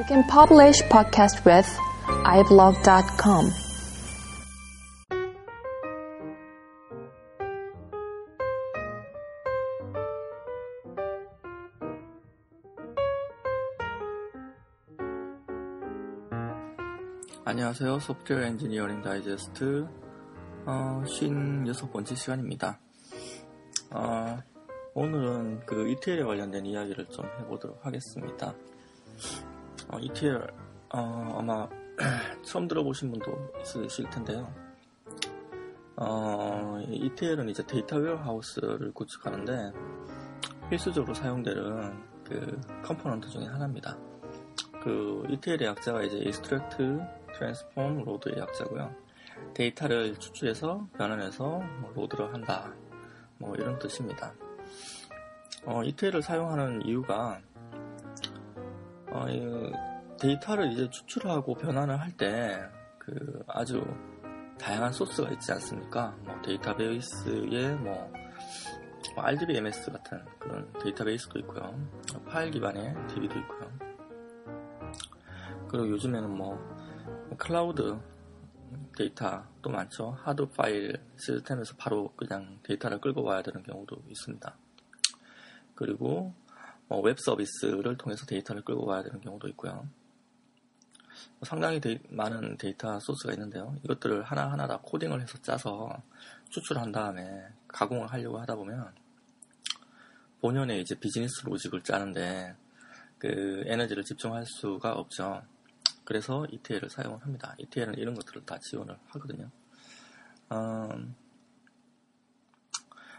You can publish podcast with iblog.com. 안녕하세요. 소프트웨어 엔지니어링 다이제스트 어, 56번째 시간입니다. 어, 오늘은 그 ETL에 관련된 이야기를 좀 해보도록 하겠습니다. 어, ETL 어, 아마 처음 들어보신 분도 있으실 텐데요. 어, ETL은 이제 data warehouse를 구축하는데 필수적으로 사용되는 그 component 중에 하나입니다. 그 ETL의 약자가 이제 extract, transform, load의 약자고요. 데이터를 추출해서 변환해서 뭐 load를 한다. 뭐 이런 뜻입니다. 어, ETL을 사용하는 이유가 어, 데이터를 이제 추출하고 변환을 할 때 그 아주 다양한 소스가 있지 않습니까? 뭐 데이터베이스에 뭐 RDBMS 같은 그런 데이터베이스도 있고요. 파일 기반의 DB도 있고요. 그리고 요즘에는 뭐 클라우드 데이터도 많죠. 하드 파일 시스템에서 바로 그냥 데이터를 끌고 와야 되는 경우도 있습니다. 그리고 뭐 웹 서비스를 통해서 데이터를 끌고 와야 되는 경우도 있고요. 상당히 데이, 많은 데이터 소스가 있는데요. 이것들을 하나하나 다 코딩을 해서 짜서 추출한 다음에 가공을 하려고 하다 보면 본연의 이제 business logic을 짜는데 그 에너지를 집중할 수가 없죠. 그래서 ETL을 사용을 합니다. ETL은 이런 것들을 다 지원을 하거든요. 음,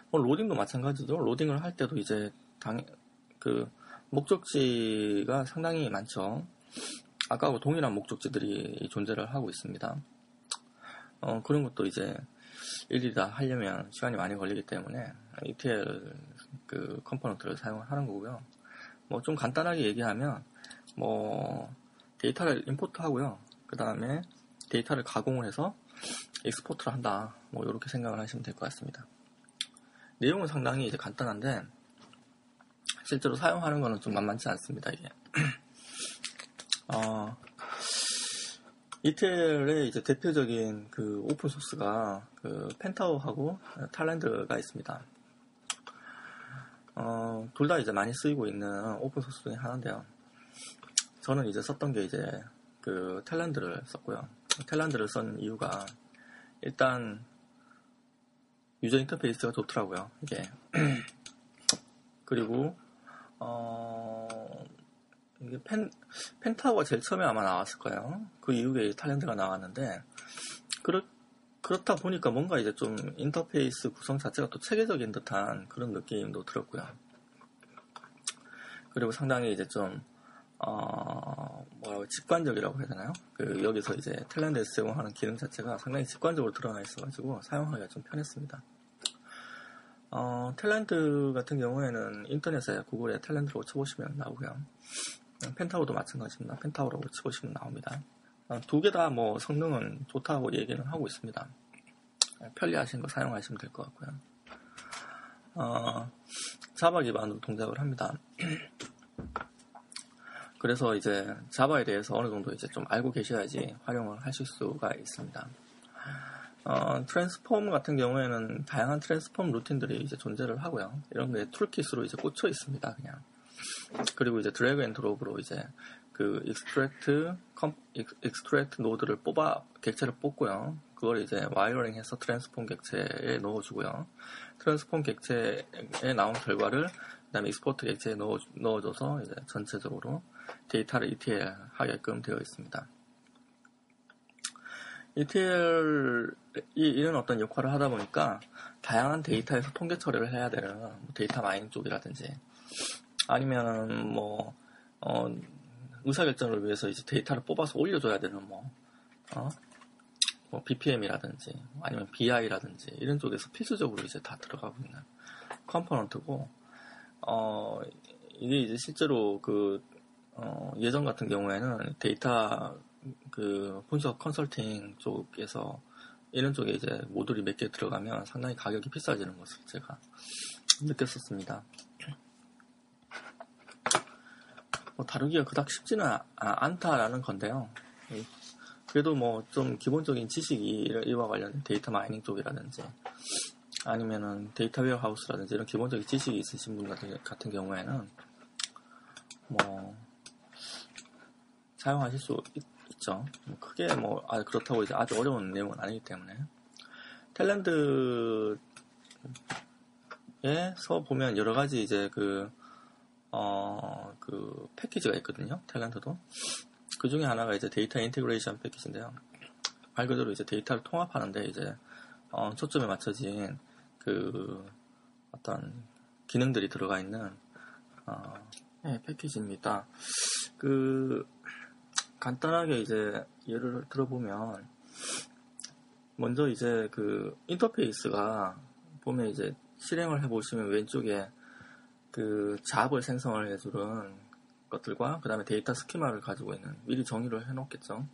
뭐 로딩도 마찬가지죠. 로딩을 할 때도 이제 당, 그 목적지가 상당히 많죠. 아까하고 동일한 목적지들이 존재를 하고 있습니다. 어, 그런 것도 이제 일일이 다 하려면 시간이 많이 걸리기 때문에 ETL 그 component를 사용을 하는 거고요. 뭐 좀 간단하게 얘기하면 뭐 데이터를 import 하고요. 그 다음에 데이터를 가공을 해서 export를 한다. 뭐 이렇게 생각을 하시면 될 것 같습니다. 내용은 상당히 이제 간단한데 실제로 사용하는 거는 좀 만만치 않습니다. 이게 어, ETL의 이제 대표적인 그 오픈 소스가 그 Pentaho하고 Talend가 있습니다. 어, 둘 다 이제 많이 쓰이고 있는 오픈 소스 중에 하나인데요. 저는 이제 썼던 게 이제 그 탤런드를 썼고요. 탤런드를 쓴 이유가 일단 유저 인터페이스가 좋더라고요. 이게 그리고 어 이게 펜 펜타워가 제일 처음에 아마 나왔을 거예요. 그 이후에 탤런드가 나왔는데 그렇 그렇다 보니까 뭔가 이제 좀 인터페이스 구성 자체가 또 체계적인 듯한 그런 느낌도 들었고요. 그리고 상당히 이제 좀 어, 뭐라고 직관적이라고 해야 되나요? 그 여기서 이제 탤런드에서 제공하는 기능 자체가 상당히 직관적으로 드러나 있어가지고 사용하기가 좀 편했습니다. 어, 탤런드 같은 경우에는 인터넷에 구글에 탤런드로 쳐보시면 나오고요. 펜타워도 마찬가지입니다. 펜타워라고 치보시면 나옵니다. 어, 두개 다 뭐 성능은 좋다고 얘기는 하고 있습니다. 편리하신 거 사용하시면 될 것 같고요. 어, Java 기반으로 동작을 합니다. 그래서 이제 Java에 대해서 어느 정도 이제 좀 알고 계셔야지 활용을 하실 수가 있습니다. 어, transform 같은 경우에는 다양한 transform 루틴들이 이제 존재를 하고요. 이런 게 toolkit으로 이제 꽂혀 있습니다, 그냥. 그리고 이제 drag and drop으로 이제 그 extract, extract 노드를 뽑아, 객체를 뽑고요. 그걸 이제 wiring 해서 transform 객체에 넣어주고요. transform 객체에 나온 결과를 그 다음에 export 객체에 넣어, 넣어줘서 이제 전체적으로 데이터를 ETL 하게끔 되어 있습니다. ETL이 이런 어떤 역할을 하다 보니까 다양한 데이터에서 통계 처리를 해야 되는 뭐 데이터 마이닝 쪽이라든지 아니면 뭐 어, 의사결정을 위해서 이제 데이터를 뽑아서 올려줘야 되는 뭐, 어? 뭐 BPM이라든지 아니면 BI라든지 이런 쪽에서 필수적으로 이제 다 들어가고 있는 component고 어, 이게 이제 실제로 그 어, 예전 같은 경우에는 데이터 그 분석 컨설팅 쪽에서 이런 쪽에 이제 모듈이 몇 개 들어가면 상당히 가격이 비싸지는 것을 제가 느꼈었습니다. 뭐 다루기가 그닥 쉽지는 아- 않다라는 건데요. 예. 그래도 뭐 좀 기본적인 지식이 이와 관련된 data mining 쪽이라든지 아니면은 data warehouse라든지 이런 기본적인 지식이 있으신 분 같은, 같은 경우에는 뭐 사용하실 수 있, 죠 크게 뭐 아, 그렇다고 이제 아주 어려운 내용은 아니기 때문에 Talend에서 보면 여러 가지 이제 그 어, 그 패키지가 있거든요. Talend도. 그 중에 하나가 이제 data integration 패키지인데요. 말 그대로 이제 데이터를 통합하는데 이제 어, 초점에 맞춰진 그 어떤 기능들이 들어가 있는 어, 네, 패키지입니다. 그 간단하게 이제 예를 들어보면 먼저 이제 그 인터페이스가 보면 이제 실행을 해보시면 왼쪽에 그 job을 생성을 해주는 것들과 그 다음에 데이터 schema를 가지고 있는 미리 정의를 해놓겠죠.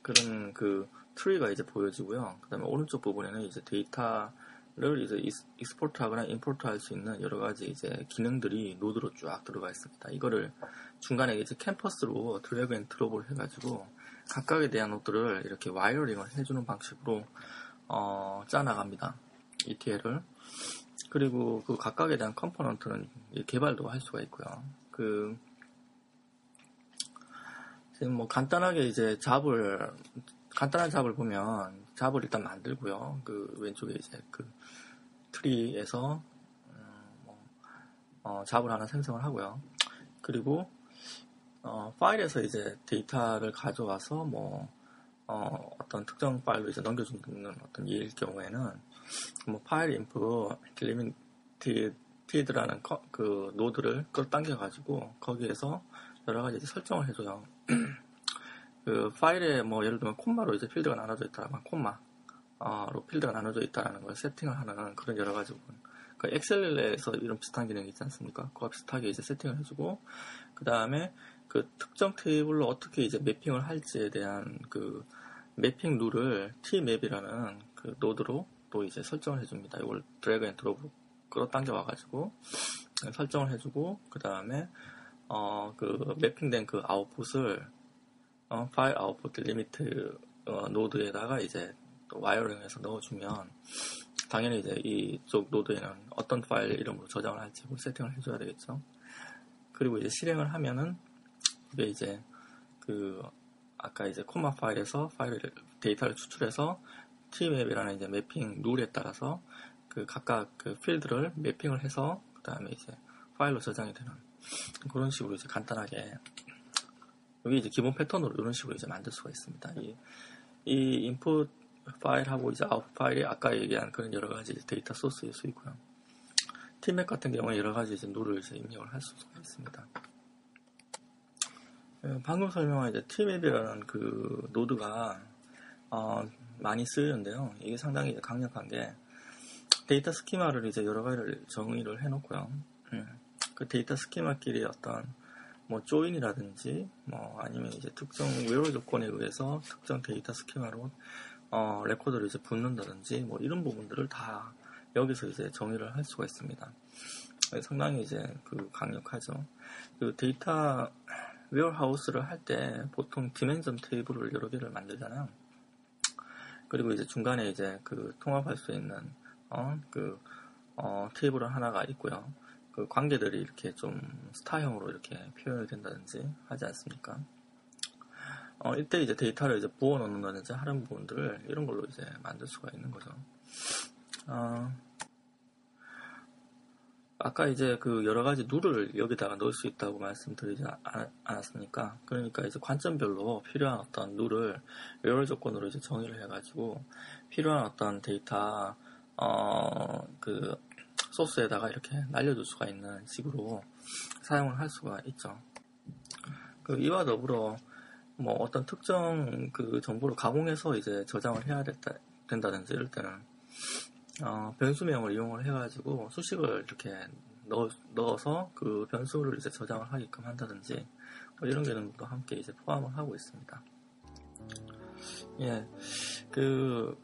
그런 그 트리가 이제 보여지고요. 그 다음에 오른쪽 부분에는 이제 데이터 를 이제 export 하거나 import 할 수 있는 여러 가지 이제 기능들이 노드로 쫙 들어가 있습니다. 이거를 중간에 이제 캔버스로 drag and drop을 해가지고 각각에 대한 노드를 이렇게 wiring을 해주는 방식으로 어, 짜나갑니다. ETL을. 그리고 그 각각에 대한 component는 개발도 할 수가 있고요. 그 지금 뭐 간단하게 이제 job을 간단한 job을 보면 job을 일단 만들고요. 그 왼쪽에 이제 그 트리에서 음, 뭐 어, job을 하나 생성을 하고요. 그리고 어, 파일에서 이제 데이터를 가져와서 뭐 어, 떤 특정 파일로 이제 넘겨주는 어떤 예일 경우에는 뭐 file input delimited라는 그 노드를 끌어당겨 가지고 거기에서 여러 가지 설정을 해줘요. 그 파일에 뭐 예를 들면 콤마로 이제 필드가 나눠져 있다면 콤마 로 필드가 나눠져 있다라는 걸 세팅을 하는 그런 여러 가지 부분. 그 엑셀에서 이런 비슷한 기능이 있지 않습니까? 그와 비슷하게 이제 세팅을 해주고 그 다음에 그 특정 테이블로 어떻게 이제 mapping을 할지에 대한 그 mapping rule을 tmap이라는 그 노드로 또 이제 설정을 해줍니다. 이걸 drag and drop으로 끌어당겨 와가지고 설정을 해주고 그 다음에 어, 그 mapping된 그 아웃풋을 어, file output delimited 어, 노드에다가 이제 또 wiring해서 넣어주면 당연히 이제 이쪽 노드에는 어떤 파일 이름으로 저장을 할지 세팅을 해줘야 되겠죠. 그리고 이제 실행을 하면은 이게 이제 그 아까 이제 콤마 파일에서 파일 데이터를 추출해서 tmap이라는 이제 mapping rule에 따라서 그 각각 그 필드를 mapping을 해서 그 다음에 이제 파일로 저장이 되는 그런 식으로 이제 간단하게 여기 이제 기본 패턴으로 이런 식으로 이제 만들 수가 있습니다. 이, 이 input 파일하고 이제 아웃 파일이 아까 얘기한 그런 여러 가지 데이터 소스일 수 있고요. tmap 같은 경우에 여러 가지 이제 rule을 이제 입력을 할 수가 있습니다. 예, 방금 설명한 이제 tmap이라는 그 노드가 어, 많이 쓰이는데요. 이게 상당히 강력한 게 데이터 schema를 이제 여러 가지를 정의를 해놓고요. 음, 그 데이터 schema끼리 어떤 뭐 join이라든지 뭐 아니면 이제 특정 where 조건에 의해서 특정 데이터 schema로 어, 레코드를 이제 붓는다든지 뭐 이런 부분들을 다 여기서 이제 정의를 할 수가 있습니다. 상당히 이제 그 강력하죠. 그 data warehouse를 할 때 보통 dimension 테이블을 여러 개를 만들잖아요. 그리고 이제 중간에 이제 그 통합할 수 있는 어, 그 어, 테이블 하나가 있고요. 그 관계들이 이렇게 좀 스타형으로 이렇게 표현이 된다든지 하지 않습니까? 어, 이때 이제 데이터를 이제 부어 넣는다든지 하는 부분들을 이런 걸로 이제 만들 수가 있는 거죠. 어, 아까 이제 그 여러 가지 룰을 여기다가 넣을 수 있다고 말씀드리지 않았습니까? 그러니까 이제 관점별로 필요한 어떤 룰을 여러 조건으로 이제 정의를 해가지고 필요한 어떤 데이터 어 그 소스에다가 이렇게 날려줄 수가 있는 식으로 사용을 할 수가 있죠. 그 이와 더불어 뭐 어떤 특정 그 정보를 가공해서 이제 저장을 해야 됐다, 된다든지 이럴 때는 어, 변수명을 이용을 해가지고 수식을 이렇게 넣어, 넣어서 그 변수를 이제 저장을 하게끔 한다든지 뭐 이런 기능도 함께 이제 포함을 하고 있습니다. 예, 그,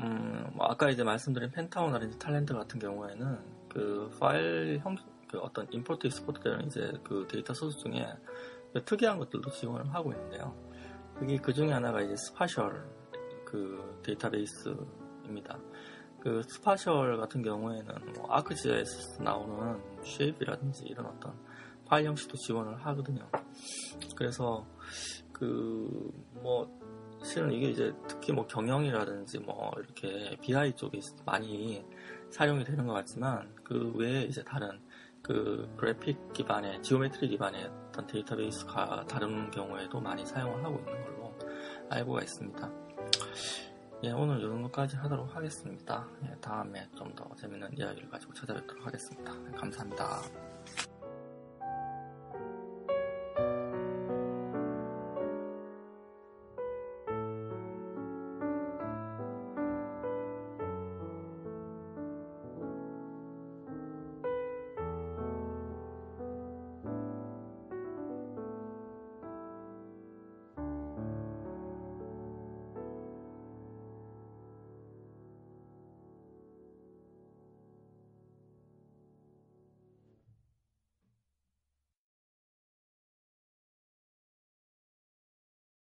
음, 뭐 아까 이제 말씀드린 Pentaho라든지 Talend 같은 경우에는 그 파일 형, 그 어떤 import export 되는 이제 그 데이터 소스 중에 특이한 것들도 지원을 하고 있는데요. 그게 그 중에 하나가 이제 spatial 그 데이터베이스입니다. 그 spatial 같은 경우에는 뭐 ArcGIS에서 나오는 shape이라든지 이런 어떤 파일 형식도 지원을 하거든요. 그래서 그 뭐 실은 이게 이제 특히 뭐 경영이라든지 뭐 이렇게 BI 쪽에 많이 사용이 되는 것 같지만 그 외에 이제 다른 그 그래픽 기반의 geometry 기반의 어떤 데이터베이스가 다른 경우에도 많이 사용을 하고 있는 걸로 알고가 있습니다. 예, 오늘 이 정도까지 하도록 하겠습니다. 예, 다음에 좀 더 재밌는 이야기를 가지고 찾아뵙도록 하겠습니다. 감사합니다.